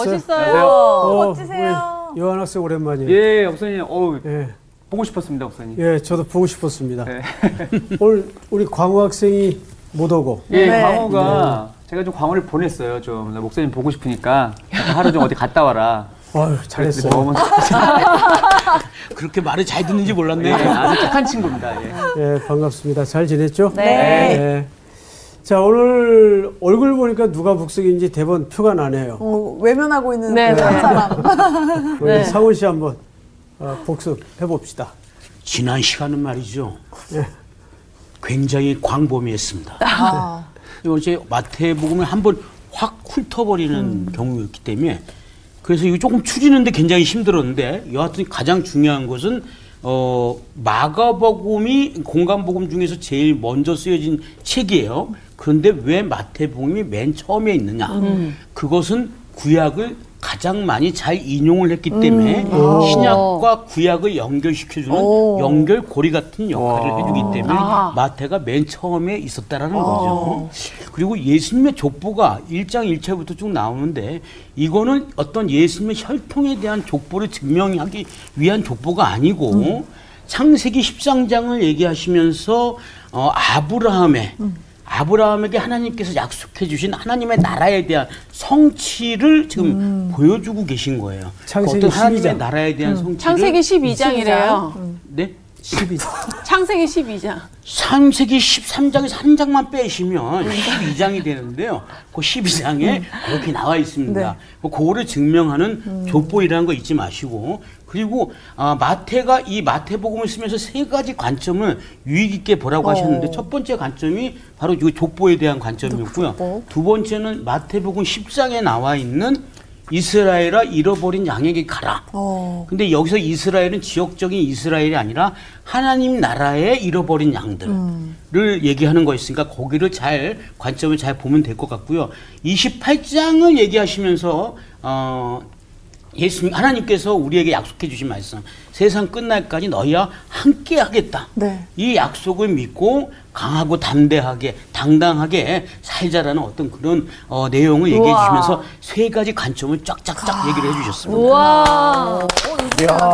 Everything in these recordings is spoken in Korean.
오늘 지냈어요? 멋있어요. 어, 멋지세요. 요한 학생 오랜만이에요. 예, 목사님, 어우, 예. 보고 싶었습니다, 목사님. 예, 저도 보고 싶었습니다. 네. 오늘 우리 광호 학생이 못 오고 예, 네. 광호가 제가 좀 광호를 보냈어요. 좀나 목사님 보고 싶으니까 하루 좀 어디 갔다 와라. 아유, 잘했어요. 너무 그렇게 말을 잘 듣는지 예, 몰랐네. 아주 착한 친구입니다. 예. 예, 반갑습니다. 잘 지냈죠? 네. 예. 자, 오늘 얼굴 보니까 누가 북석인지 대본 표가 나네요. 어, 외면하고 있는 네, 그한 네. 사람. 우리 네. 상훈 씨 한번 어, 복습해 봅시다. 지난 시간은 말이죠. 예. 굉장히 광범위했습니다. 아, 어제 마태복음을 한번 확 훑어버리는 경우였기 때문에 그래서 이거 조금 추리는데 굉장히 힘들었는데 여하튼 가장 중요한 것은 어 마가복음이 공간복음 중에서 제일 먼저 쓰여진 책이에요. 그런데 왜 마태복음이 맨 처음에 있느냐? 그것은 구약을 가장 많이 잘 인용을 했기 때문에 신약과 구약을 연결시켜주는 오. 연결고리 같은 역할을 와. 해주기 때문에 아. 마태가 맨 처음에 있었다라는 거죠. 그리고 예수님의 족보가 1장 1절부터 쭉 나오는데 이거는 어떤 예수님의 혈통에 대한 족보를 증명하기 위한 족보가 아니고 창세기 13장을 얘기하시면서 어, 아브라함의 아브라함에게 하나님께서 약속해 주신 하나님의 나라에 대한 성취를 지금 보여주고 계신 거예요. 창세기 어떤 하나님의 12장. 나라에 대한 성취를 창세기 12장이래요. 네? 12. 창세기 12장. 창세기 13장에서 한 장만 빼시면 12장이 되는데요. 그 12장에 그렇게 나와 있습니다. 그 그거를 증명하는 족보이라는 거 잊지 마시고 그리고 아, 마태가 이 마태복음을 쓰면서 세 가지 관점을 유익 있게 보라고 하셨는데 첫 번째 관점이 바로 이 족보에 대한 관점이었고요. 족보. 두 번째는 마태복음 10장에 나와 있는 이스라엘아 잃어버린 양에게 가라. 어. 근데 여기서 이스라엘은 지역적인 이스라엘이 아니라 하나님 나라의 잃어버린 양들을 얘기하는 거였으니까 거기를 잘 관점을 잘 보면 될 것 같고요. 28장을 얘기하시면서 어 예수님 하나님께서 우리에게 약속해 주신 말씀 세상 끝날까지 너희와 함께 하겠다. 네. 이 약속을 믿고 강하고 담대하게 당당하게 살자라는 어떤 그런 어, 내용을 얘기해 우와. 주시면서 세 가지 관점을 쫙쫙쫙 얘기를 해 주셨습니다. 우와. 야.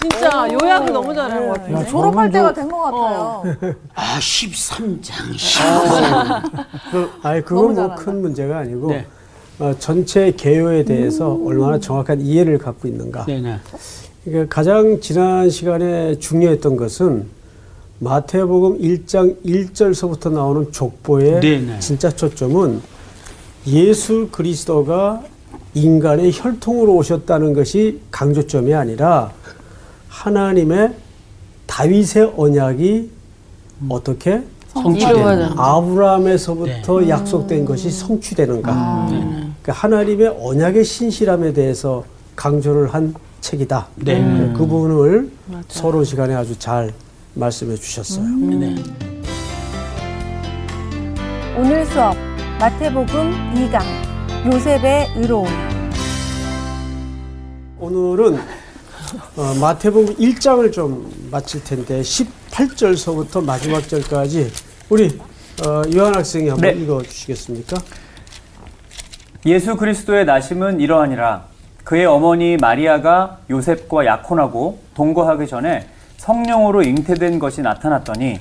진짜 요약을 너무 잘한 것 같아요. 야, 졸업할 때가 된 것 같아요. 아, 13장, 14장. 그, 아니 그건 뭐. 큰 문제가 아니고 네. 어, 전체 개요에 대해서 얼마나 정확한 이해를 갖고 있는가. 네네. 그러니까 가장 지난 시간에 중요했던 것은 마태복음 1장 1절서부터 나오는 족보의 네네. 진짜 초점은 예수 그리스도가 인간의 혈통으로 오셨다는 것이 강조점이 아니라 하나님의 다윗의 언약이 어떻게 이루어져. 네. 아브라함에서부터 약속된 것이 성취되는가. 그러니까 하나님의 언약의 신실함에 대해서 강조를 한 책이다. 네. 그 부분을 서로 시간에 아주 잘 말씀해 주셨어요. 네. 오늘 수업 마태복음 2강 요셉의 의로움 오늘은 어, 마태복음 1장을 좀 마칠 텐데 18절서부터 마지막 절까지 우리 어, 요한 학생이 한번 네. 읽어 주시겠습니까? 예수 그리스도의 나심은 이러하니라. 그의 어머니 마리아가 요셉과 약혼하고 동거하기 전에 성령으로 잉태된 것이 나타났더니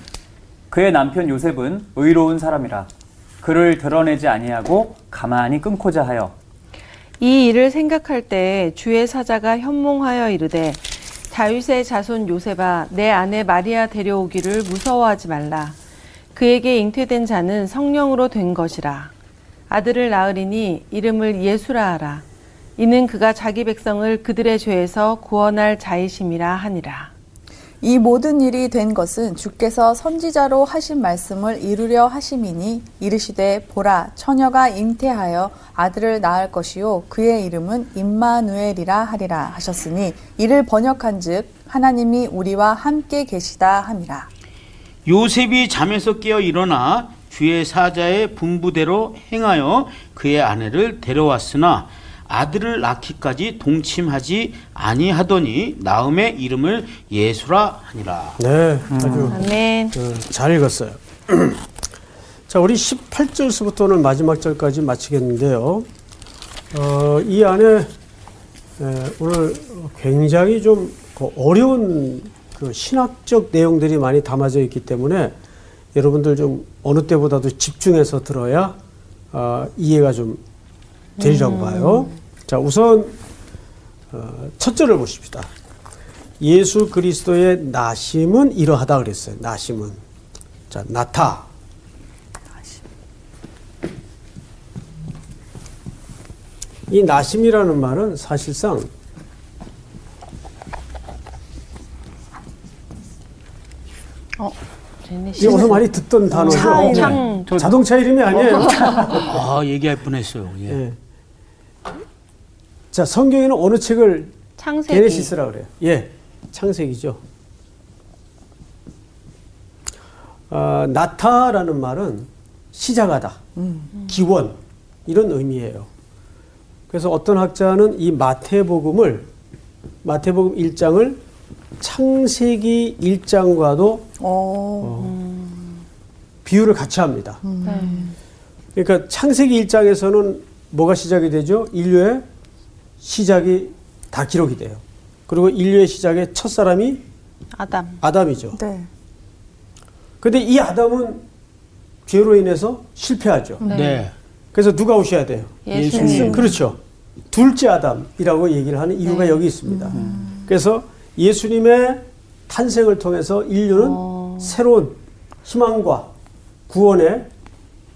그의 남편 요셉은 의로운 사람이라. 그를 드러내지 아니하고 가만히 끊고자 하여 이 일을 생각할 때 주의 사자가 현몽하여 이르되 다윗의 자손 요셉아 내 아내 마리아 데려오기를 무서워하지 말라 그에게 잉태된 자는 성령으로 된 것이라 아들을 낳으리니 이름을 예수라 하라 이는 그가 자기 백성을 그들의 죄에서 구원할 자이심이라 하니라 이 모든 일이 된 것은 주께서 선지자로 하신 말씀을 이루려 하심이니 이르시되 보라 처녀가 잉태하여 아들을 낳을 것이요 그의 이름은 임마누엘이라 하리라 하셨으니 이를 번역한즉 하나님이 우리와 함께 계시다 함이라. 요셉이 잠에서 깨어 일어나 주의 사자의 분부대로 행하여 그의 아내를 데려왔으나 아들을 낳기까지 동침하지 아니하더니 나음의 이름을 예수라 하니라. 네, 아주 아멘 어, 잘 읽었어요. 자, 우리 18절서부터 오늘 마지막 절까지 마치겠는데요. 어, 이 안에 에, 오늘 굉장히 좀그 어려운 그 신학적 내용들이 많이 담아져 있기 때문에 여러분들 좀 어느 때보다도 집중해서 들어야 어, 이해가 좀 되리라고 봐요. 자, 우선 어, 첫 절을 보십시다. 예수 그리스도의 나심은 이러하다 그랬어요. 나심은. 자, 나타. 이 나심이라는 말은 사실상 이 어서 많이 듣던 단어죠. 차 이름. 창 저- 자동차 이름이 아니에요. 아 얘기할 뻔했어요. 예. 예. 자, 성경에는 어느 책을 창세기 게네시스라 그래요. 예, 창세기죠. 아, 나타라는 말은 시작하다, 기원 이런 의미예요. 그래서 어떤 학자는 이 마태복음을 마태복음 1장을 창세기 1장과도 어, 비유를 같이 합니다. 그러니까 창세기 1장에서는 뭐가 시작이 되죠? 인류의 시작이 다 기록이 돼요. 그리고 인류의 시작의 첫 사람이 아담 아담이죠. 네. 근데 이 아담은 죄로 인해서 실패하죠. 네. 네. 그래서 누가 오셔야 돼요? 예수님 그렇죠. 둘째 아담이라고 얘기를 하는 이유가 네. 여기 있습니다. 그래서 예수님의 탄생을 통해서 인류는 어. 새로운 희망과 구원의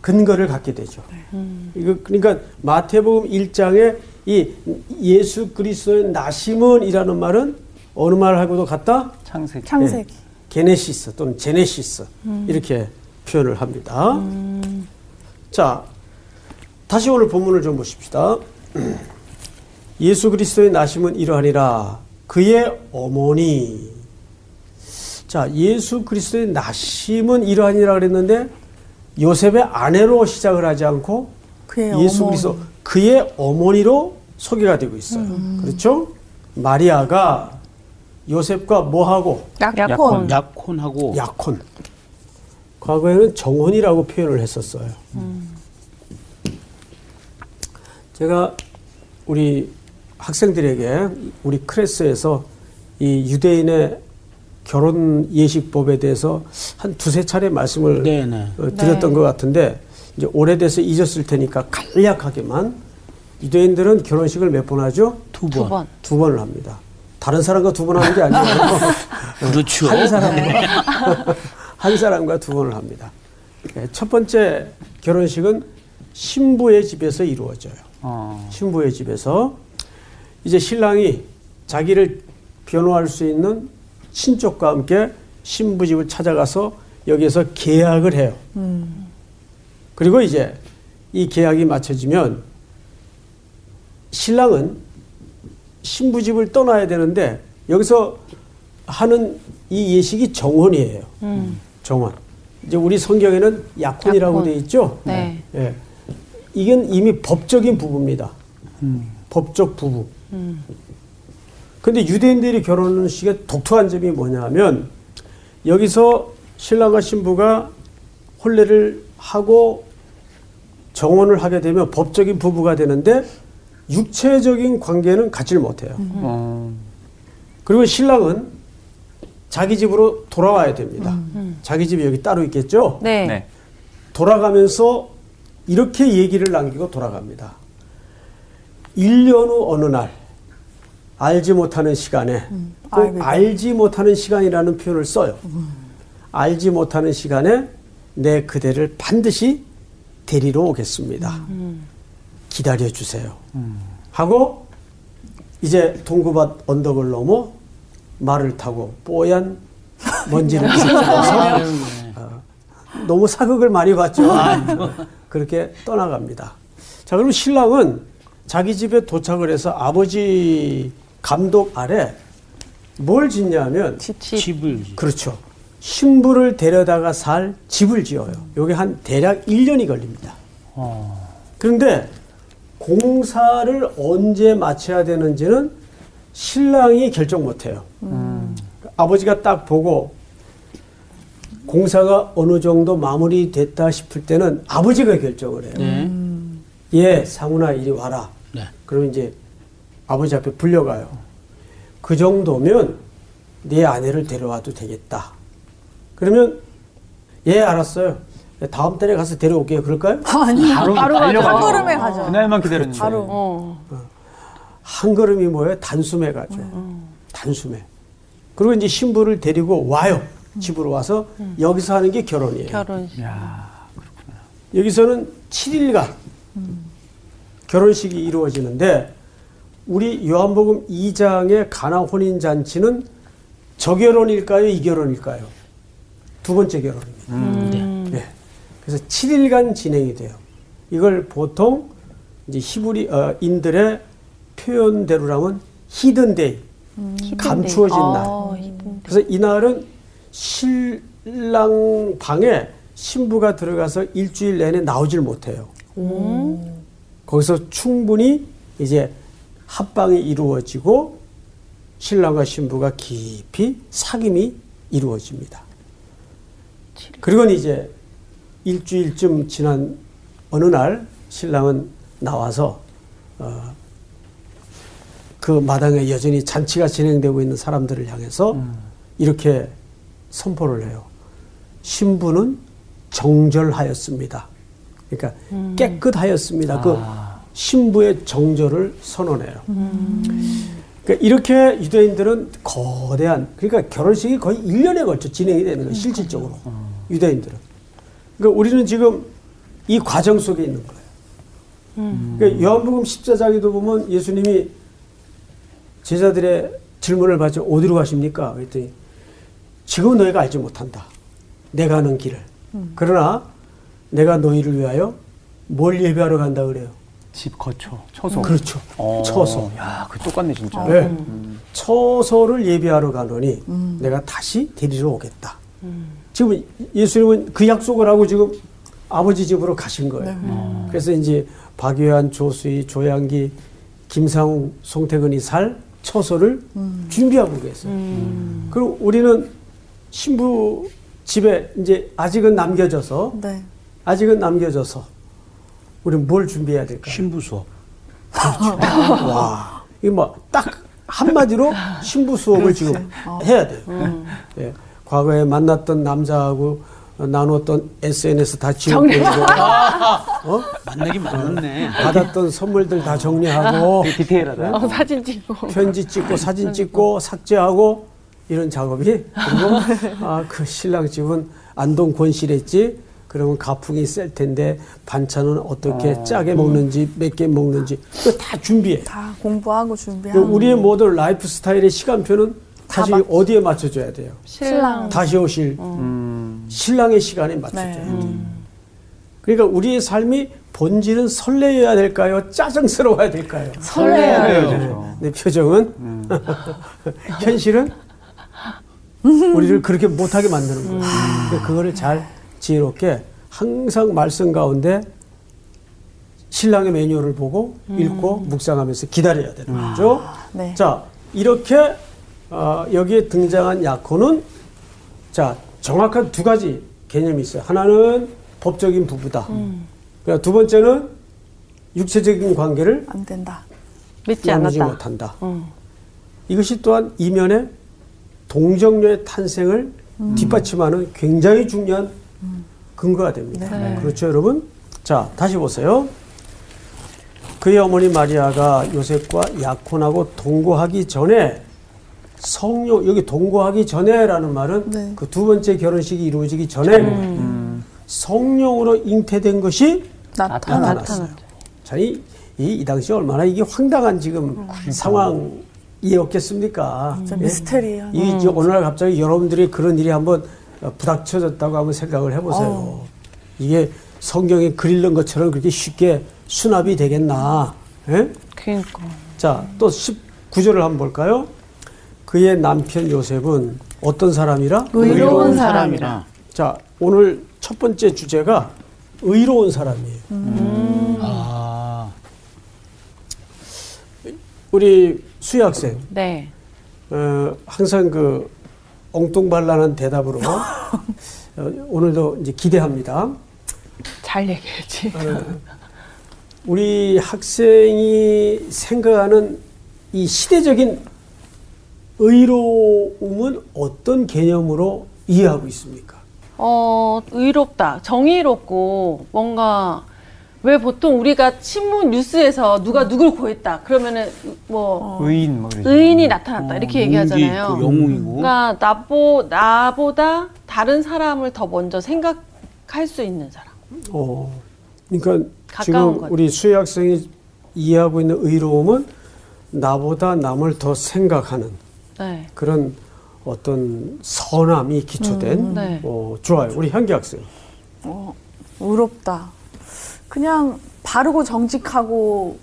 근거를 갖게 되죠. 네. 이거 그러니까 마태복음 1장에 이 예수 그리스도의 나심은이라는 말은 어느 말하고도 같다? 창세기. 창세기. 게네시스 또는 제네시스 이렇게 표현을 합니다. 자, 다시 오늘 본문을 좀 보십시다. 예수 그리스도의 나심은 이러하니라 그의 어머니. 자, 예수 그리스도의 나심은 이러하니라 그랬는데 요셉의 아내로 시작을 하지 않고 그의 예수 어머니. 그리스도 그의 어머니로 소개가 되고 있어요. 그렇죠? 마리아가 요셉과 뭐하고 약혼. 약혼. 약혼하고 약혼. 과거에는 정혼이라고 표현을 했었어요. 제가 우리 학생들에게 우리 클래스에서 이 유대인의 결혼 예식법에 대해서 한 두세 차례 말씀을 네네. 어, 드렸던 것 같은데 이제 오래돼서 잊었을 테니까 간략하게만 유대인들은 결혼식을 몇 번 하죠? 두 번. 두 번. 두 번을 합니다. 다른 사람과 두 번 하는 게 아니에요. 그렇죠. 한 사람과 한 사람과 두 번을 합니다. 예, 첫 번째 결혼식은 신부의 집에서 이루어져요. 어. 신부의 집에서 이제 신랑이 자기를 변호할 수 있는 친족과 함께 신부 집을 찾아가서 여기에서 계약을 해요. 그리고 이제 이 계약이 맞춰지면 신랑은 신부 집을 떠나야 되는데 여기서 하는 이 예식이 정혼이에요. 정혼. 이제 우리 성경에는 약혼이라고 약혼. 돼 있죠. 네. 예. 이건 이미 법적인 부부입니다. 법적 부부. 근데 유대인들이 결혼식의 독특한 점이 뭐냐면 여기서 신랑과 신부가 혼례를 하고 정혼을 하게 되면 법적인 부부가 되는데 육체적인 관계는 갖지를 못해요. 어. 그리고 신랑은 자기 집으로 돌아와야 됩니다. 자기 집이 여기 따로 있겠죠? 네. 네. 돌아가면서 이렇게 얘기를 남기고 돌아갑니다. 1년 후 어느 날 알지 못하는 시간에 돼. 알지 못하는 시간이라는 표현을 써요. 알지 못하는 시간에 내 그대를 반드시 데리러 오겠습니다. 기다려 주세요. 하고 이제 동구밭 언덕을 넘어 말을 타고 뽀얀 먼지를 씻으면서 어, 너무 사극을 많이 봤죠. 그렇게 떠나갑니다. 자, 그럼 신랑은 자기 집에 도착을 해서 아버지 감독 아래 뭘 짓냐면 집. 집을 그렇죠. 신부를 데려다가 살 집을 지어요. 요게 한 대략 1년이 걸립니다. 그런데 공사를 언제 마쳐야 되는지는 신랑이 결정 못 해요. 아버지가 딱 보고 공사가 어느 정도 마무리됐다 싶을 때는 아버지가 결정을 해요. 네. 예, 상훈아 이리 와라. 네. 그러면 이제 아버지 앞에 불려가요. 그 정도면 네 아내를 데려와도 되겠다. 그러면 예, 알았어요. 다음 달에 가서 데려올게요. 그럴까요? 아니, 바로, 바로 달려가죠. 한 걸음에 가죠. 그날만 기다렸는데. 바로. 어. 한 걸음이 뭐예요? 단숨에 가죠. 단숨에. 그리고 이제 신부를 데리고 와요. 집으로 와서 여기서 하는 게 결혼이에요. 결혼식. 여기서는 7일간 결혼식이 이루어지는데 우리 요한복음 2장의 가나 혼인 잔치는 저결혼일까요? 이결혼일까요? 두 번째 결혼입니다. 네. 그래서 7일간 진행이 돼요. 이걸 보통 이제 히브리 어, 인들의 표현대로라면 hidden day, 감추어진 날. 어, hidden. 그래서 이 날은 신랑 방에 신부가 들어가서 일주일 내내 나오질 못해요. 거기서 충분히 이제 합방이 이루어지고 신랑과 신부가 깊이 사귐이 이루어집니다. 그리고 이제 일주일쯤 지난 어느 날 신랑은 나와서 어, 그 마당에 여전히 잔치가 진행되고 있는 사람들을 향해서 이렇게 선포를 해요. 신부는 정절하였습니다. 그러니까 깨끗하였습니다. 그 신부의 정절을 선언해요. 그러니까 이렇게 유대인들은 거대한 그러니까 결혼식이 거의 1년에 걸쳐 진행이 되는 거예요. 실질적으로 유대인들은. 그러니까 우리는 지금 이 과정 속에 있는 거예요. 그러니까 요한복음 14장에도 보면 예수님이 제자들의 질문을 받죠. 어디로 가십니까? 그랬더니 지금 너희가 알지 못한다. 내가 하는 길을. 그러나 내가 너희를 위하여 뭘 예배하러 간다 그래요. 집 거처, 처소. 그렇죠. 어, 처소. 야, 그 똑같네, 진짜. 네. 처소를 예배하러 가노니 내가 다시 데리러 오겠다. 지금 예수님은 그 약속을 하고 지금 아버지 집으로 가신 거예요. 그래서 이제 박유한, 조수희, 조양기, 김상우, 송태근이 살 처소를 준비하고 계세요. 그리고 우리는 신부 집에 이제 아직은 남겨져서 네. 아직은 남겨져서 우리는 뭘 준비해야 될까요? 신부 수업. 와, 이게 뭐딱 한마디로 신부 수업을 지금 해야 돼요. 예. 과거에 만났던 남자하고 나눴던 SNS 다 지워버리고, 어? 만나기 많았네. 받았던 선물들 다 정리하고, 되게 디테일하다. 어, 사진 찍고. 편지 찍고, 사진 찍고, 삭제하고, 이런 작업이. 그리고, 아, 그 신랑 집은 안동 권실했지? 그러면 가풍이 셀 텐데, 반찬은 어떻게 짜게 먹는지, 몇 개 먹는지, 그거 다 준비해. 다 공부하고 그 준비하고. 우리의 모든 라이프 스타일의 시간표는 다시 맞- 어디에 맞춰줘야 돼요? 신랑. 다시 오실 음. 신랑의 시간에 맞춰줘야 네. 돼요. 그러니까 우리의 삶이 본질은 설레어야 될까요? 짜증스러워야 될까요? 설레어야 돼요. 네. 내 표정은 현실은 우리를 그렇게 못하게 만드는 거예요. 그러니까 그거를 잘 지혜롭게 항상 말씀 가운데 신랑의 매뉴얼을 보고 읽고 묵상하면서 기다려야 되는 거죠. 네. 자, 이렇게 어, 여기에 등장한 약혼은 자 정확한 두 가지 개념이 있어요. 하나는 법적인 부부다. 그러니까 두 번째는 육체적인 관계를 안 된다. 믿지 않았다. 못한다. 음. 이것이 또한 이면에 동정녀의 탄생을 뒷받침하는 굉장히 중요한 근거가 됩니다. 네. 그렇죠, 여러분? 자, 다시 보세요. 그의 어머니 마리아가 요셉과 약혼하고 동거하기 전에 성령 여기 동거하기 전에라는 말은 네. 그두 번째 결혼식이 이루어지기 전에 성령으로 잉태된 것이. 나타났어요. 자, 이, 이, 이 당시 얼마나 이게 황당한 지금 상황이었겠습니까? 진짜 예? 미스테리예요. 이 이제 오늘날 갑자기 여러분들이 그런 일이 한번 어, 부닥쳐졌다고 한번 생각을 해보세요. 이게 성경에 글 읽는 것처럼 그렇게 쉽게 수납이 되겠나? 예? 그러니까. 자, 또 19절을 한번 볼까요? 그의 남편 요셉은 어떤 사람이라? 의로운 사람이라. 자, 오늘 첫 번째 주제가 의로운 사람이에요. 아, 우리 수희 학생, 네. 어, 항상 그 엉뚱발랄한 대답으로 어, 오늘도 이제 기대합니다. 잘 얘기했지. 우리 학생이 생각하는 이 시대적인 의로움은 어떤 개념으로 이해하고 있습니까? 어, 의롭다. 정의롭고 뭔가 왜 보통 우리가 신문 뉴스에서 누가 누굴 고했다. 그러면은 뭐 의인 뭐. 의인이 나타났다. 이렇게 얘기하잖아요. 어, 용기 있고 영웅이고. 그러니까 나보 나보다 다른 사람을 더 먼저 생각할 수 있는 사람. 어, 그러니까 가까운 지금 거죠. 우리 수혜 학생이 이해하고 있는 의로움은 나보다 남을 더 생각하는 네. 그런 어떤 선함이 기초된 음, 네. 어, 좋아요. 우리 현기 학생. 어, 의롭다. 그냥 바르고 정직하고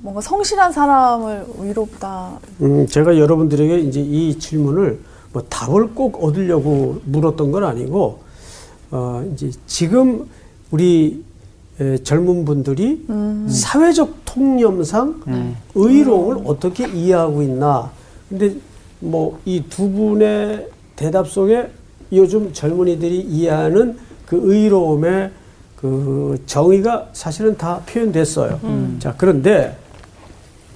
뭔가 성실한 사람을 의롭다. 음, 제가 여러분들에게 이제 이 질문을 뭐 답을 꼭 얻으려고 물었던 건 아니고, 어, 이제 지금 우리 에, 젊은 분들이 사회적 통념상 의로움을 어떻게 이해하고 있나. 근데 뭐 이 두 분의 대답 속에 요즘 젊은이들이 이해하는 그 의로움의 그 정의가 사실은 다 표현됐어요. 자, 그런데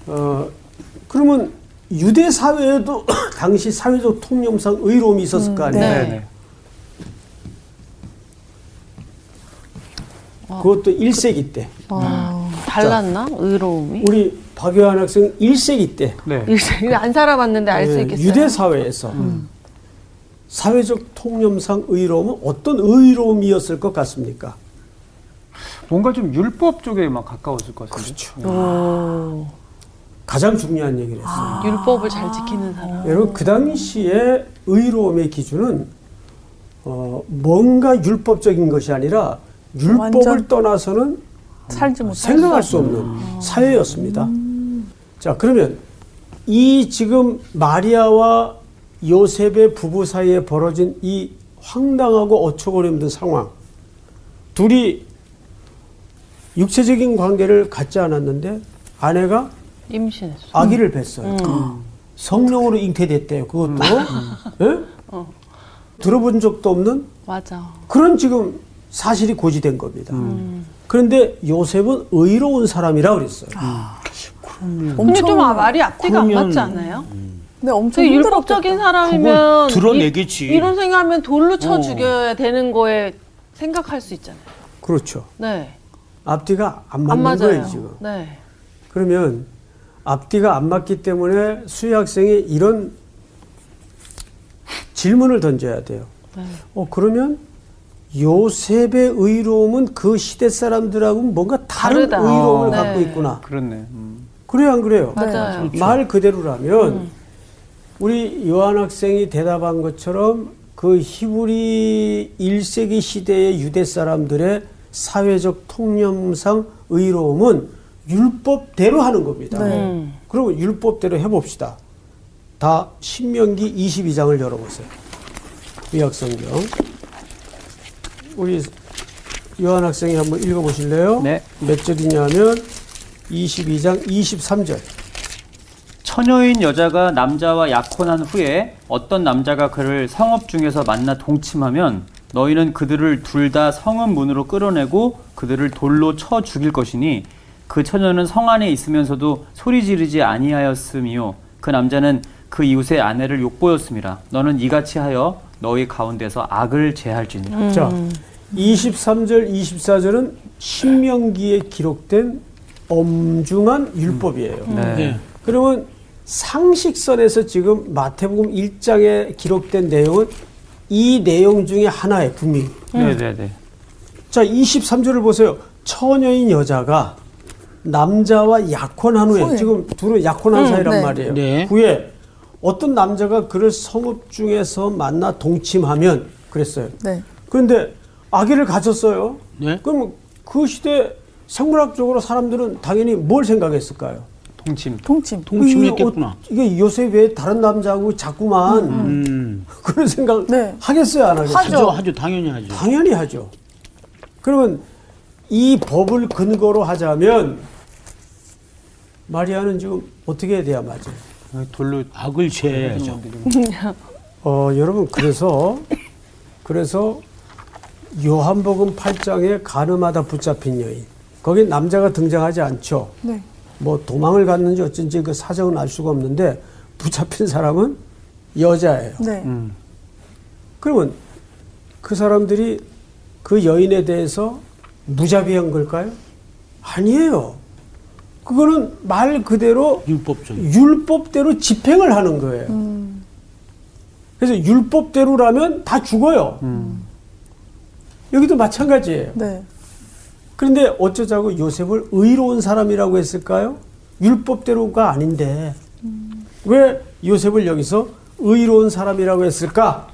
어, 그러면 유대 사회에도 당시 사회적 통념상 의로움이 있었을 거 아니에요? 네. 네. 그것도 1세기 때. 어, 달랐나? 의로움이? 우리 박효한 학생 1세기 때. 네. 이거 안 살아봤는데 알수 예, 있겠어요. 유대 사회에서 사회적 통념상 의로움은 어떤 의로움이었을 것 같습니까? 뭔가 좀 율법 쪽에 막 가까웠을 것 같은데. 그렇죠. 오, 가장 중요한 얘기를 했어요. 율법을 잘 지키는 사람. 여러분 그 당시에 의로움의 기준은 어, 뭔가 율법적인 것이 아니라 율법을 떠나서는 살지 못할 생각할 수 없는 사회였습니다. 자, 그러면 이 지금 마리아와 요셉의 부부 사이에 벌어진 이 황당하고 어처구니 없는 상황. 둘이 육체적인 관계를 갖지 않았는데 아내가 임신했어. 아기를 뵀어요. 성령으로 잉태됐대요. 그것도. 예? 들어본 적도 없는 맞아. 그런 지금 사실이 고지된 겁니다. 그런데 요셉은 의로운 사람이라 그랬어요. 근데 좀 아, 말이 앞뒤가 안 그러면- 맞지 않아요? 근데 엄청 되게 힘들었겠다. 율법적인 사람이면 그걸 드러내겠지. 이, 런 생각하면 돌로 쳐 어. 죽여야 되는 거에 생각할 수 있잖아요. 그렇죠. 네. 앞뒤가 안안 맞는 맞아요. 거예요, 지금. 네. 그러면 앞뒤가 안 맞기 때문에 수희 학생이 이런 질문을 던져야 돼요. 네. 어, 그러면 요셉의 의로움은 그 시대 사람들하고는 뭔가 다른 다르다. 의로움을 네. 갖고 있구나. 그렇네. 음. 그래요, 안 그래요? 맞아요. 말 그대로라면 우리 요한 학생이 대답한 것처럼 그 히브리 1세기 시대의 유대 사람들의 사회적 통념상 의로움은 율법대로 하는 겁니다. 네. 음. 그러면 율법대로 해봅시다. 다 신명기 22장을 열어보세요. 의학성경. 우리 요한 학생이 한번 읽어보실래요? 네. 몇 절이냐면 22장 23절. 처녀인 여자가 남자와 약혼한 후에 어떤 남자가 그를 성읍 중에서 만나 동침하면 너희는 그들을 둘 다 성읍 문으로 끌어내고 그들을 돌로 쳐 죽일 것이니 그 처녀는 성 안에 있으면서도 소리 지르지 아니하였음이요 그 남자는 그 이웃의 아내를 욕보였습니다 너는 이같이 하여 너희 가운데서 악을 제할지니라 자, 23절, 24절은 신명기에 기록된 엄중한 율법이에요. 네. 네. 그러면 상식선에서 지금 마태복음 1장에 기록된 내용은 이 내용 중에 하나예요, 분명히. 네 네 네. 자, 23절을 보세요. 처녀인 여자가 남자와 약혼한 후에, 후에. 지금 둘은 약혼한 음, 사이란 네. 말이에요. 네. 후에 어떤 남자가 그를 성읍 중에서 만나 동침하면 그랬어요. 네. 그런데 아기를 가졌어요. 네. 그럼 그 시대 생물학적으로 사람들은 당연히 뭘 생각했을까요? 통침. 통침. 했겠구나. 어- 이게 요새 왜 다른 남자하고 자꾸만 음. 그런 생각 네. 하겠어요, 안 하겠어요? 하죠. 하죠, 하죠. 당연히 하죠. 당연히 하죠. 그러면 이 법을 근거로 하자면 마리아는 지금 어떻게 해야 돼야 맞아요? 돌로 악을 제해야죠. 어, 여러분 그래서 그래서 요한복음 8장에 가늠하다 붙잡힌 여인. 거기 남자가 등장하지 않죠. 네. 뭐 도망을 갔는지 어쩐지 그 사정은 알 수가 없는데 붙잡힌 사람은 여자예요. 네. 그러면 그 사람들이 그 여인에 대해서 무자비한 걸까요? 아니에요. 그거는 말 그대로 율법적. 율법대로 집행을 하는 거예요. 그래서 율법대로라면 다 죽어요. 여기도 마찬가지예요. 네. 그런데 어쩌자고 요셉을 의로운 사람이라고 했을까요? 율법대로가 아닌데 왜 요셉을 여기서 의로운 사람이라고 했을까?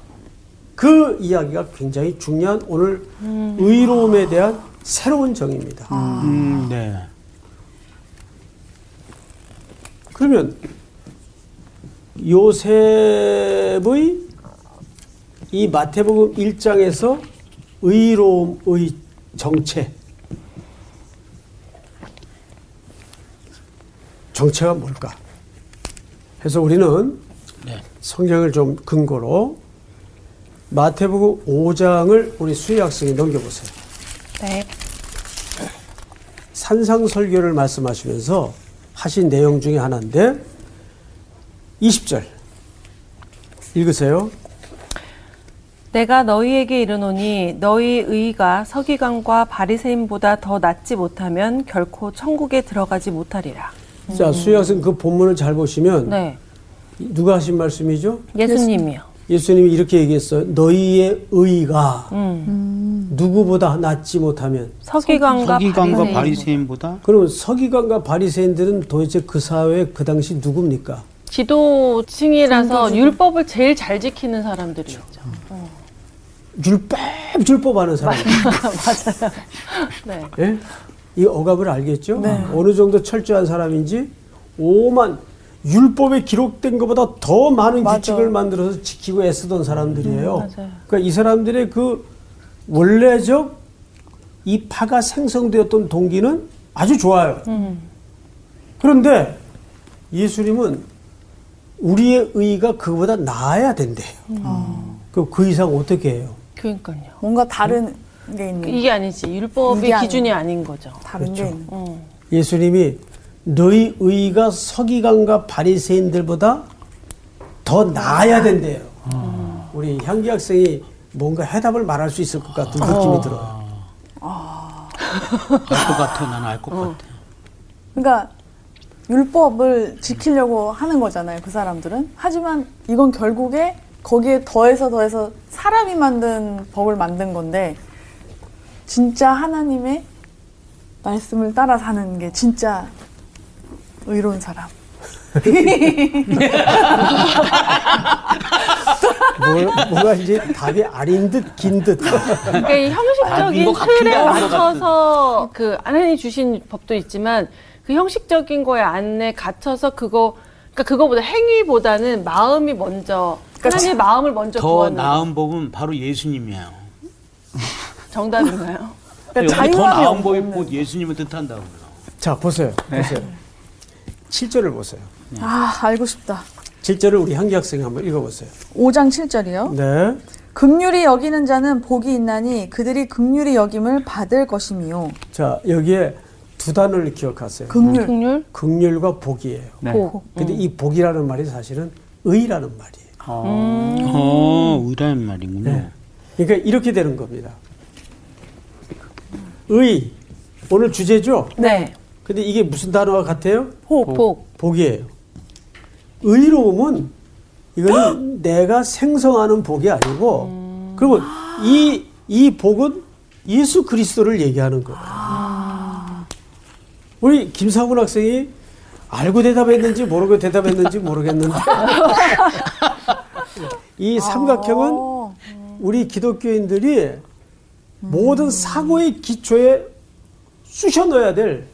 그 이야기가 굉장히 중요한 오늘 의로움에 대한 새로운 정의입니다. 음, 네. 그러면 요셉의 이 마태복음 1장에서 의로움의 정체 정체가 뭘까? 해서 우리는 네. 성경을 좀 근거로 마태복음 5장을 우리 수희 학생이 넘겨보세요. 네. 산상설교를 말씀하시면서 하신 내용 중에 하나인데 20절 읽으세요. 내가 너희에게 이르노니 너희 의가 서기관과 바리새인보다 더 낫지 못하면 결코 천국에 들어가지 못하리라. 자, 수희 학생 그 본문을 잘 보시면 네. 누가 하신 말씀이죠? 예수님이요. 예수님이 이렇게 얘기했어요. 너희의 의가 음. 누구보다 낫지 못하면 서기관과, 서기관과 바리새인. 바리새인보다 그러면 서기관과 바리새인들은 도대체 그 사회에 그 당시 누굽니까? 지도층이라서 율법을 제일 잘 지키는 사람들이었죠. 율법 율법 하는 사람. 네. 예? 이 억압을 알겠죠? 네. 어느 정도 철저한 사람인지 오만 율법에 기록된 것보다 더 많은 맞아. 규칙을 만들어서 지키고 애쓰던 사람들이에요. 맞아요. 그러니까 이 사람들의 그 원래적 이 파가 생성되었던 동기는 아주 좋아요. 음. 그런데 예수님은 우리의 의가 그보다 나아야 된대요. 그럼 그 이상 어떻게 해요? 그러니까요. 뭔가 다른. 이게 아니지. 율법의 기준이 아닌 거죠. 다른 게 있는. 음. 예수님이 너희 의가 서기관과 바리새인들보다 더 나아야 된대요. 우리 향기 학생이 뭔가 해답을 말할 수 있을 것 같은 느낌이 들어요. 알것 같아. 나는 알것 같아. 그러니까 율법을 지키려고 하는 거잖아요. 그 사람들은. 하지만 이건 결국에 거기에 더해서 더해서 사람이 만든 법을 만든 건데 진짜 하나님의 말씀을 따라 사는 게 진짜 의로운 사람. 뭐, 뭐가 이제 답이 아닌 듯 긴 듯. 그러니까 이 형식적인 것 같은데 틀에 맞춰서 그 하나님 주신 법도 있지만 그 형식적인 거에 안에 갇혀서 그거 그러니까 그거보다 행위보다는 마음이 먼저 하나님의 마음을 먼저 더 구하는 나은 법은 바로 예수님이에요. 정답인가요? 그러니까 여기 더 자유함이 나은. 곧 예수님을 뜻한다고요. 자, 보세요. 보세요. 7절을 보세요. 아 알고 싶다. 7절을 우리 향기 학생이 한번 읽어보세요. 5장 7절이요. 네. 극률이 여기는 자는 복이 있나니 그들이 극률이 여김을 받을 것이미요. 자, 여기에 두 단어를 기억하세요. 극률. 극률, 극률과 복이에요. 네. 복. 근데 이 복이라는 말이 사실은 의라는 말이에요. 어, 의라는 말이군요. 네. 그러니까 이렇게 되는 겁니다. 의 오늘 주제죠. 네. 근데 이게 무슨 단어와 같아요? 복. 복. 복이에요. 의로움은 이거는 내가 생성하는 복이 아니고 그리고 이, 이 복은 예수 그리스도를 얘기하는 거예요. 우리 김상훈 학생이 알고 대답했는지 모르고 대답했는지 모르겠는데 이 삼각형은 어. 우리 기독교인들이 모든 사고의 기초에 쑤셔 넣어야 될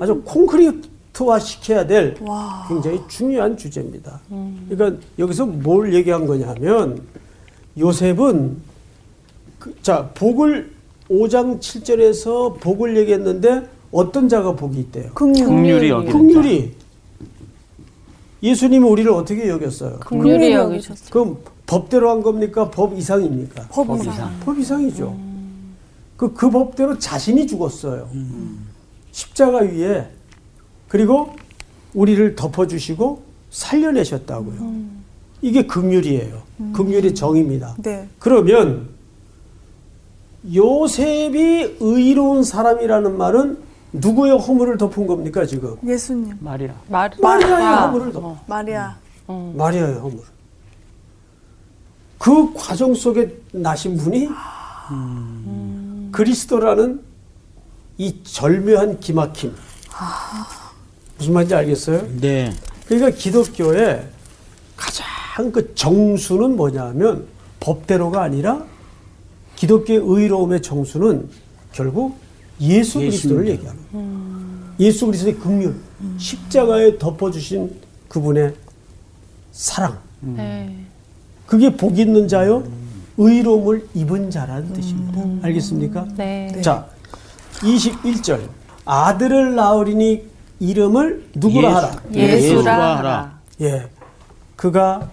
아주 콘크리트화 시켜야 될 와. 굉장히 중요한 주제입니다. 그러니까 여기서 뭘 얘기한 거냐 하면 요셉은 그, 자 복을 5장 7절에서 복을 얘기했는데 어떤 자가 복이 있대요? 극률. 극률이 여기. 극률이 예수님이 우리를 어떻게 여겼어요? 극률이 극률이 여기셨어요. 그럼 법대로 한 겁니까? 법 이상입니까? 법 이상. 법 이상이죠. 그, 그 법대로 자신이 죽었어요. 십자가 위에. 그리고 우리를 덮어주시고 살려내셨다고요. 이게 긍휼이에요. 긍휼의 정의입니다. 네. 그러면 요셉이 의로운 사람이라는 말은 누구의 허물을 덮은 겁니까 지금? 예수님. 말이야. 말, 마리아의 아, 허물을 덮. 마리아. 마리아의 허물. 그 과정 속에 나신 분이 그리스도라는 이 절묘한 기막힘. 무슨 말인지 알겠어요? 네. 그러니까 기독교의 가장 그 정수는 뭐냐면 법대로가 아니라 기독교의 의로움의 정수는 결국 예수 그리스도를. 얘기하는 예수 그리스도의 긍휼, 십자가에 덮어주신 그분의 사랑. 네. 그게 복 있는 자요, 의로움을 입은 자라는 뜻입니다. 알겠습니까? 네. 자, 21절. 아들을 낳으리니 이름을 누구라 예수. 하라. 예수라 하라. 예. 그가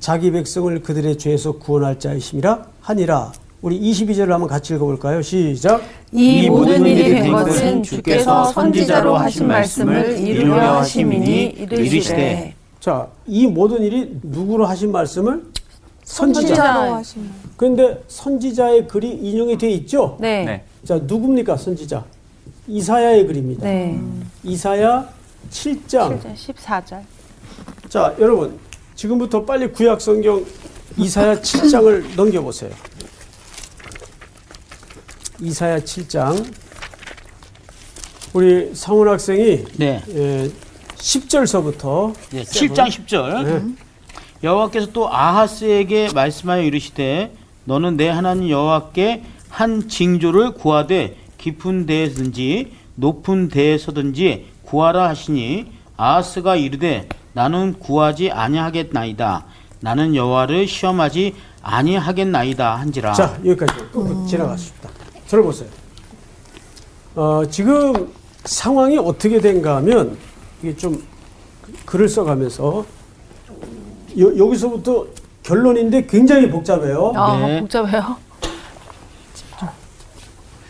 자기 백성을 그들의 죄에서 구원할 자이심이라 하니라. 우리 22절을 한번 같이 읽어볼까요? 시작. 이 모든 일이 된 것은 주께서 선지자로 하신 말씀을 이루려 하심이니 이르시되 자, 이 모든 일이 누구로 하신 말씀을? 선지자. 그런데 선지자의 글이 인용이 돼 있죠? 네. 네. 자, 누굽니까, 선지자? 이사야의 글입니다. 네. 이사야 7장. 14절. 자, 여러분. 지금부터 빨리 구약 성경 이사야 7장을 넘겨보세요. 이사야 7장. 우리 상훈 학생이 네. 예, 10절서부터 네, 7장 10절. 여호와께서 또 아하스에게 말씀하여 이르시되 너는 내 하나님 여호와께 한 징조를 구하되 깊은 데에든지 높은 데에서든지 구하라 하시니 아하스가 이르되 나는 구하지 아니하겠나이다. 나는 여호와를 시험하지 아니하겠나이다 한지라. 자, 여기까지 꼭 지나갔습니다. 저를 보세요. 어, 지금 상황이 어떻게 된가 하면 이게 좀 글을 써가면서 여, 여기서부터 결론인데 굉장히 복잡해요. 아, 네. 복잡해요.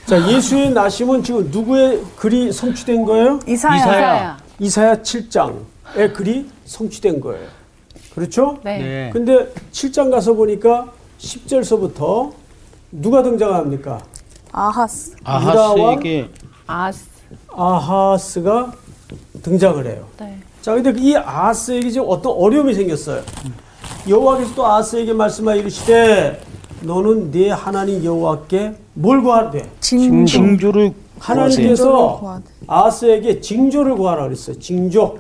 자, 예수의 나심은 지금 누구의 글이 성취된 거예요? 이사야. 이사야. 이사야 7장의 글이 성취된 거예요. 그렇죠? 네. 네. 근데 7장 가서 보니까 10절서부터 누가 등장합니까? 아하스. 아하스에게 아스. 아하스가 등장을 해요. 네. 자, 근데 이 아하스에게 지금 어떤 어려움이 생겼어요. 여호와께서 또 아하스에게 말씀하여 이르시되 너는 네 하나님 여호와께 뭘 구하되 징조. 징조를 하나님께서. 아하스에게 징조를 구하라 그랬어요. 징조.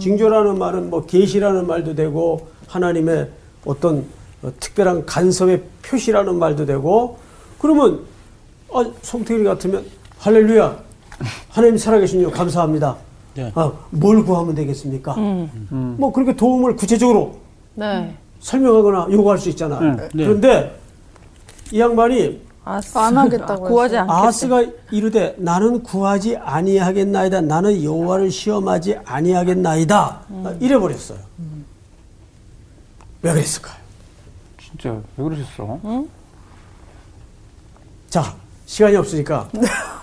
징조라는 말은 뭐 계시라는 말도 되고 하나님의 어떤 어, 특별한 간섭의 표시라는 말도 되고 그러면 아, 송태일 같으면 할렐루야 하나님 살아계시니 감사합니다. 네. 아, 뭘 구하면 되겠습니까? 뭐 그렇게 도움을 구체적으로 네. 설명하거나 요구할 수 있잖아. 네. 그런데 이 양반이 아스. 안 하겠다고 구하지 했어요. 않겠대. 아하스가 이르되 나는 구하지 아니하겠나이다. 나는 여호와를 시험하지 아니하겠나이다. 아, 이래 버렸어요. 왜 그랬을까요? 진짜 왜 그러셨어? 자, 시간이 없으니까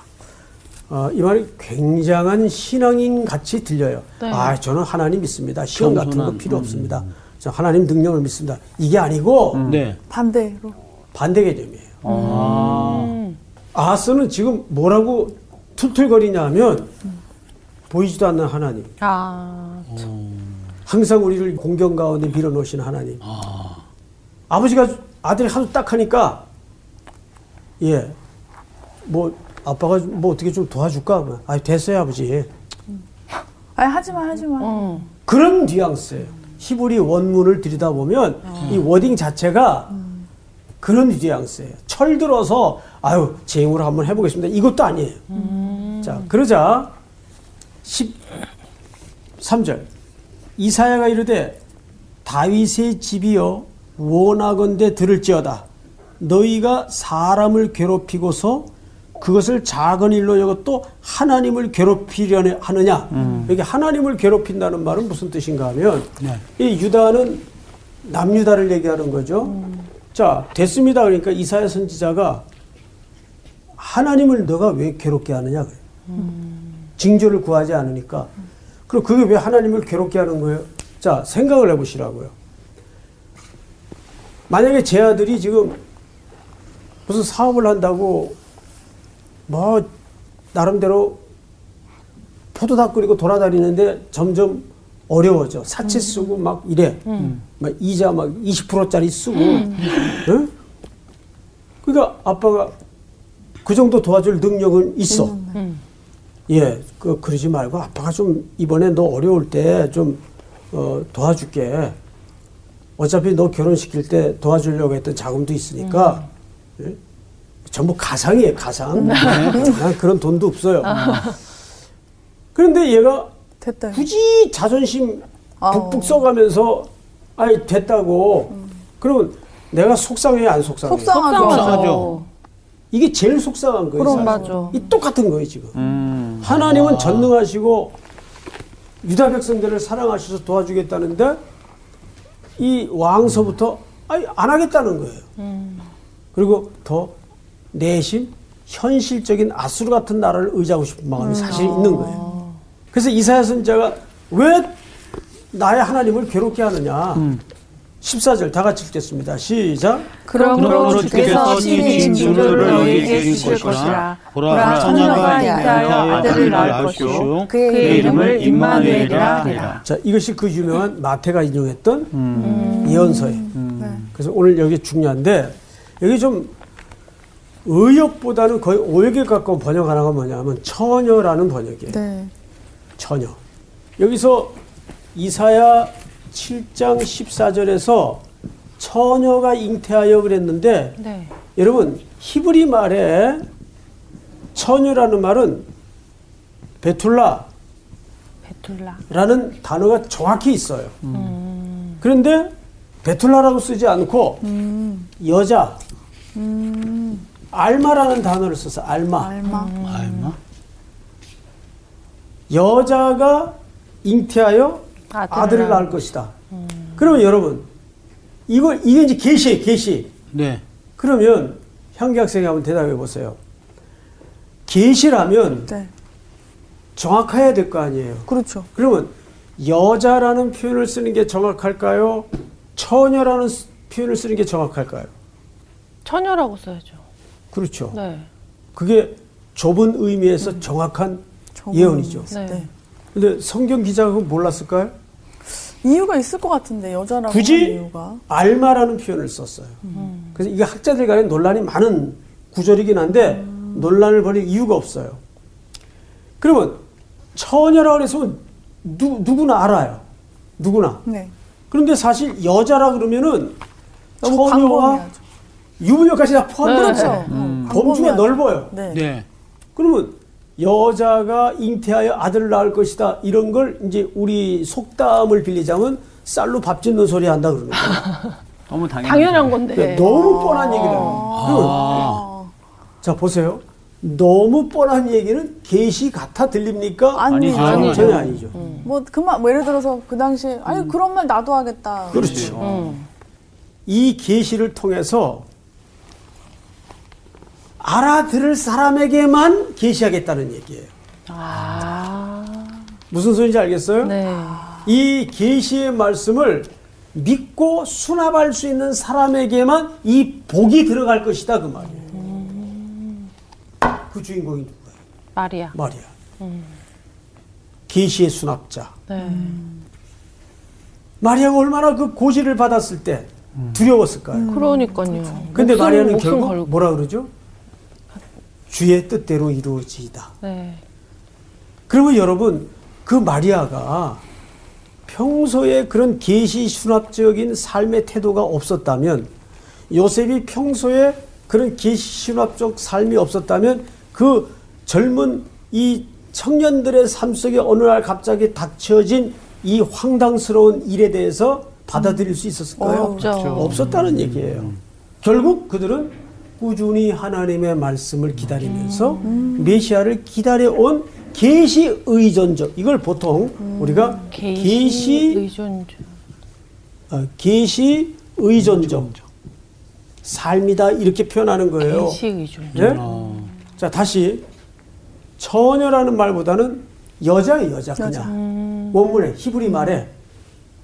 어, 이 말이 굉장한 신앙인 같이 들려요. 네. 아, 저는 하나님 믿습니다. 시험 같은 거 필요 없습니다. 저 하나님 능력을 믿습니다. 이게 아니고 네. 반대로. 반대 개념이에요. 음. 아하스는 지금 뭐라고 툴툴거리냐 하면 보이지도 않는 하나님. 아. 항상 우리를 공경 가운데 밀어놓으신 하나님. 아버지가 아들이 하도 딱 하니까, 예, 뭐, 아빠가 뭐 어떻게 좀 도와줄까? 아, 됐어요, 아버지. 아니 하지마 하지마. 음. 그런 뉘앙스예요. 히브리 원문을 들여다보면 이 워딩 자체가 그런 뉘앙스예요. 철들어서, 아유, 제 힘으로 한번 해보겠습니다. 이것도 아니에요. 자, 그러자, 13절. 이사야가 이르되 다윗의 집이여 원하건대 들을지어다 너희가 사람을 괴롭히고서 그것을 작은 일로 또 하나님을 괴롭히려 하느냐 여기 하나님을 괴롭힌다는 말은 무슨 뜻인가 하면 이 유다는 남유다를 얘기하는 거죠. 자, 됐습니다. 그러니까 이사야 선지자가 하나님을 너가 왜 괴롭게 하느냐 그래. 징조를 구하지 않으니까. 그럼 그게 왜 하나님을 괴롭게 하는 거예요? 자, 생각을 해보시라고요. 만약에 제 아들이 지금 무슨 사업을 한다고 뭐 나름대로 포도다 끓이고 돌아다니는데 점점 어려워져. 사채 쓰고 막 이래. 막 이자 막 20%짜리 쓰고. 응? 그러니까 아빠가 그 정도 도와줄 능력은 있어. 예, 그 그러지 말고 아빠가 좀 이번에 너 어려울 때좀 어, 도와줄게. 어차피 너 결혼시킬 때 도와주려고 했던 자금도 있으니까 예? 전부 가상이에요, 가상. 난 그런 돈도 없어요. 그런데 얘가 됐다. 굳이 자존심 아우. 북북 써가면서 아이 됐다고 그러면 내가 속상해 안 속상해? 속상하죠. 속상하죠. 이게 제일 속상한 거예요. 그럼 사실. 맞아. 이 똑같은 거예요 지금. 음. 하나님은 전능하시고 유다 백성들을 사랑하셔서 도와주겠다는데 이 왕서부터 아니, 안 하겠다는 거예요. 그리고 더 내심 현실적인 아수르 같은 나라를 의지하고 싶은 마음이 사실 있는 거예요. 그래서 이사야 선자가 왜 나의 하나님을 괴롭게 하느냐. 14절 다 같이 읽겠습니다. 시작. 그러므로 주께서 징조를 징조를 너희에게 주실 것이라. 보라, 보라 처녀가 인자하여 아들을 낳을 것이요. 그의 그의 이름을 임마누엘이라 하리라 자, 이것이 그 유명한 마태가 인용했던 음. 예언서예요. 그래서 오늘 여기 중요한데 여기 좀 의역보다는 거의 오역에 가까운 번역 하나가 뭐냐면 처녀라는 번역이에요. 네. 처녀. 여기서 이사야 7장 14절에서 처녀가 잉태하여 그랬는데 네. 여러분 히브리 말에 처녀라는 말은 베툴라 라는 베툴라 단어가 정확히 있어요. 그런데 베툴라라고 쓰지 않고 여자 알마라는 단어를 써서 알마. 알마. 알마? 여자가 잉태하여 아들을 아들을 낳을 것이다. 그러면 여러분 이걸 이게 이제 계시예요, 계시. 네. 그러면 향기 학생이 한번 대답해 보세요. 계시라면 네. 정확해야 될 거 아니에요. 그렇죠. 그러면 여자라는 표현을 쓰는 게 정확할까요? 처녀라는 스- 표현을 쓰는 게 정확할까요? 처녀라고 써야죠 그렇죠. 네 그게 좁은 의미에서 정확한 저건- 예언이죠. 네. 네. 근데 성경 기자가 그거 몰랐을까요? 이유가 있을 것 같은데 여자라고 굳이? 이유가. 알마라는 표현을 썼어요. 그래서 이게 학자들 간에 논란이 많은 구절이긴 한데 논란을 벌일 이유가 없어요. 그러면 처녀라고 해서 누, 누구나 알아요. 누구나. 네. 그런데 사실 여자라 그러면은 너무 처녀와. 유부녀까지 다 포함돼요. 그렇죠. 음. 범주가 광범위하죠. 넓어요. 네. 네. 그러면 여자가 잉태하여 아들을 낳을 것이다. 이런 걸 이제 우리 속담을 빌리자면 쌀로 밥 짓는 소리 한다 그러는 거예요. 너무 당연한. 당연한 건데 그러니까 너무 뻔한 얘기를 해요. 그러면 아. 자 보세요. 너무 뻔한 얘기는 계시 같아 들립니까? 아니죠. 아니죠. 전혀 아니죠. 뭐 그만 뭐 예를 들어서 그 당시에 아니 그런 말 나도 하겠다. 그렇죠. 음. 이 계시를 통해서 알아들을 사람에게만 계시하겠다는 얘기예요. 아 무슨 소리인지 알겠어요? 네. 이 계시의 말씀을 믿고 수납할 수 있는 사람에게만 이 복이 들어갈 것이다 그 말이에요. 그 주인공이 누구예요? 마리아 마리아. 계시의 수납자. 네. 마리아가 얼마나 그 고시를 받았을 때 두려웠을까요? 그러니까요 근데 마리아는 결국 걸고. 뭐라 그러죠? 주의 뜻대로 이루어지이다. 네. 그러면 여러분 그 마리아가 평소에 그런 계시 수납적인 삶의 태도가 없었다면 요셉이 평소에 그런 계시 수납적 삶이 없었다면 그 젊은 이 청년들의 삶 속에 어느 날 갑자기 닥쳐진 이 황당스러운 일에 대해서 받아들일 수 있었을까요? 없죠. 없었다는 얘기예요. 결국 그들은 꾸준히 하나님의 말씀을 기다리면서 메시아를 기다려온 계시 의존적 이걸 보통 우리가 계시 계시 어, 계시 의존적 삶이다. 이렇게 표현하는 거예요. 계시 의존. 예? 자 다시. 처녀라는 말보다는 여자의 여자 그냥. 원문에 히브리 말에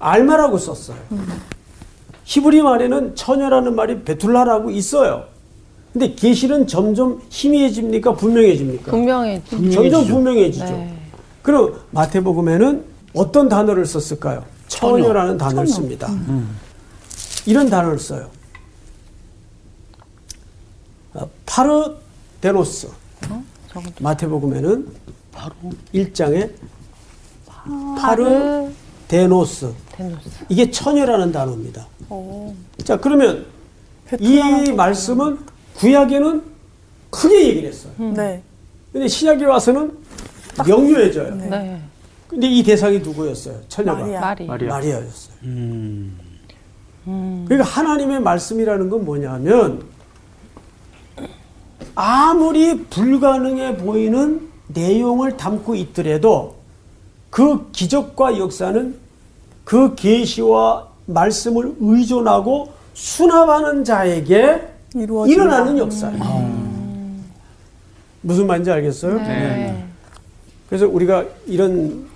알마라고 썼어요. 히브리 말에는 처녀라는 말이 베툴라라고 있어요. 근데 계시는 점점 희미해집니까 분명해집니까? 분명히 점점 분명해지죠. 네. 그럼 마태복음에는 어떤 단어를 썼을까요? 처녀라는 단어를 씁니다. 이런 단어를 써요. 어, 파르데노스. 마태복음에는 바로 1장에 파르 데노스. 데노스. 이게 처녀라는 단어입니다. 자, 그러면 이 말씀은 구약에는 크게 얘기를 했어요. 네. 근데 신약에 와서는 명료해져요. 네. 근데 이 대상이 누구였어요? 처녀가. 마리아. 마리아. 마리아였어요. 음. 그러니까 하나님의 말씀이라는 건 뭐냐면 아무리 불가능해 보이는 내용을 담고 있더라도 그 기적과 역사는 그 계시와 말씀을 의존하고 수납하는 자에게 이루어진다. 일어나는 역사예요. 무슨 말인지 알겠어요? 네. 그래서 우리가 이런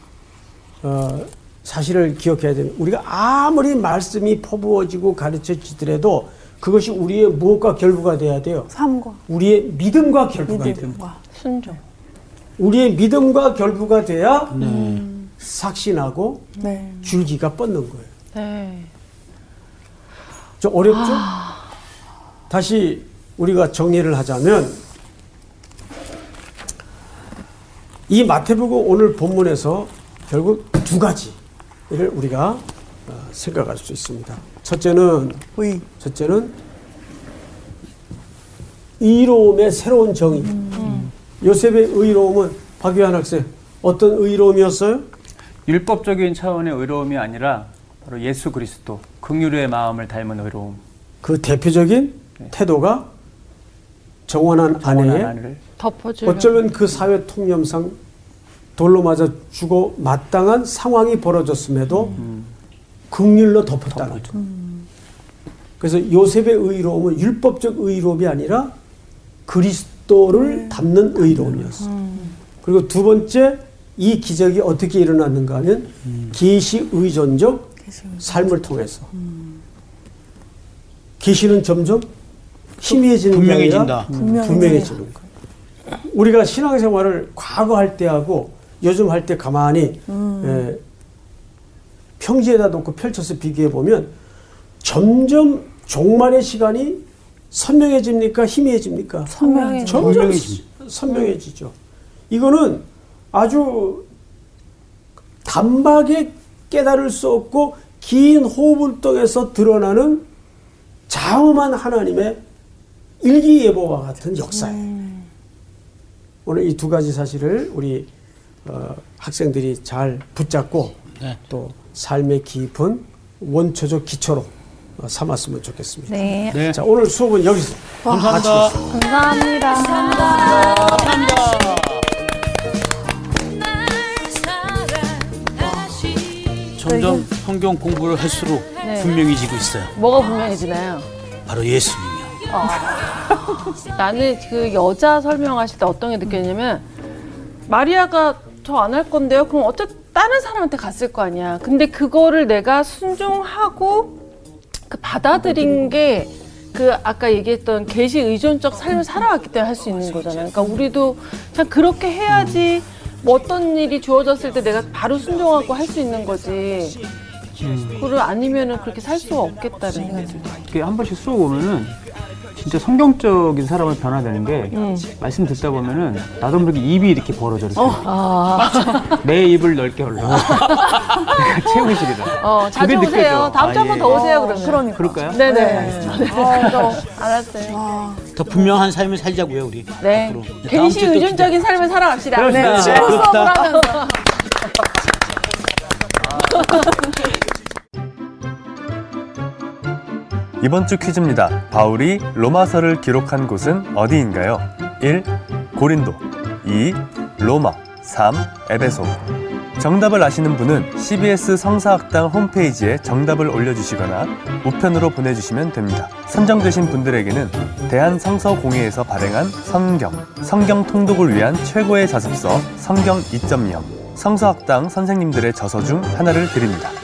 어, 사실을 기억해야 되는 우리가 아무리 말씀이 퍼부어지고 가르쳐지더라도 그것이 우리의 무엇과 결부가 돼야 돼요? 삶과 우리의 믿음과 결부가 돼요. 믿음과 순종. 우리의 믿음과 결부가 돼야 삭신하고 네. 줄기가 뻗는 거예요. 네. 저 어렵죠? 다시 우리가 정리를 하자면 이 마태복음 오늘 본문에서 결국 두 가지를 우리가 어, 생각할 수 있습니다. 첫째는 의. 첫째는 의로움의 새로운 정의. 요셉의 의로움은 박유한 학생 어떤 의로움이었어요? 율법적인 차원의 의로움이 아니라 바로 예수 그리스도 긍휼의 마음을 닮은 의로움. 그 대표적인 태도가 정원한 아내의. 어쩌면 그 사회 통념상 돌로 맞아 죽어 마땅한 상황이 벌어졌음에도 극률로 덮었다는 거죠. 그래서 요셉의 의로움은 율법적 의로움이 아니라 그리스도를 담는 의로움이었어. 그리고 두 번째 이 기적이 어떻게 일어났는가 하면 계시 의존적 삶을 통해서. 계시는 점점 희미해지는 게 아니라 분명해진다. 분명해지는 거예요. 우리가 신앙생활을 과거 할 때하고 요즘 할 때 가만히 에, 평지에다 놓고 펼쳐서 비교해 보면 점점 종말의 시간이 선명해집니까? 희미해집니까? 선명해져. 점점 선명해집니다. 선명해지죠. 이거는 아주 단박에 깨달을 수 없고 긴 호흡을 통해서 드러나는 장엄한 하나님의 일기예보와 같은 역사예요. 오늘 이 두 가지 사실을 우리 어, 학생들이 잘 붙잡고 네. 또 삶의 깊은 원초적 기초로 어, 삼았으면 좋겠습니다. 네. 네. 자 오늘 수업은 여기서 감사합니다. 감사합니다. 점점 성경 공부를 할수록 네. 분명해지고 있어요. 뭐가 분명해지나요? 바로 예수님 이요. 나는 그 여자 설명하실 때 어떤 게 느꼈냐면 마리아가 저 안 할 건데요. 그럼 어쨌든 다른 사람한테 갔을 거 아니야. 근데 그거를 내가 순종하고 그 받아들인 게 그 아까 얘기했던 계시 의존적 삶을 살아왔기 때문에 할 수 있는 거잖아요. 그러니까 우리도 그냥 그렇게 해야지 뭐 어떤 일이 주어졌을 때 내가 바로 순종하고 할 수 있는 거지. 그걸 아니면은 그렇게 살 수가 없겠다는 생각이 들어요. 한 번씩 수업 오면은 진짜 성경적인 사람을 변화되는 게 말씀 듣다 보면은 나도 모르게 입이 이렇게 벌어져 이렇게 내 입을 넓게 올려 내가 채우시리다 어, 자주 그게 오세요. 느껴져. 다음 주한번 아, 더 예. 오세요, 그러면. 그러니까. 그럴까요? 네네. 어, 또 알았어요. 더 분명한 삶을 살자고요, 우리. 네. 앞으로. 다음 괜시 주에 또 의존적인 삶을 살아갑시다. 그렇습니다. 네. 친구 수업을. 하면서. 이번 주 퀴즈입니다. 바울이 로마서를 기록한 곳은 어디인가요? 1. 고린도 2. 로마 3. 에베소 정답을 아시는 분은 CBS 성사학당 홈페이지에 정답을 올려주시거나 우편으로 보내주시면 됩니다. 선정되신 분들에게는 대한성서공회에서 발행한 성경, 성경 통독을 위한 최고의 자습서 성경 2.0, 성서학당 선생님들의 저서 중 하나를 드립니다.